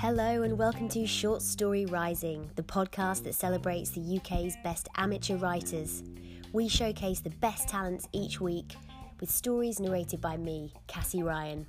Hello, and welcome to Short Story Rising, the podcast that celebrates the UK's best amateur writers. We showcase the best talents each week with stories narrated by me, Cassie Ryan.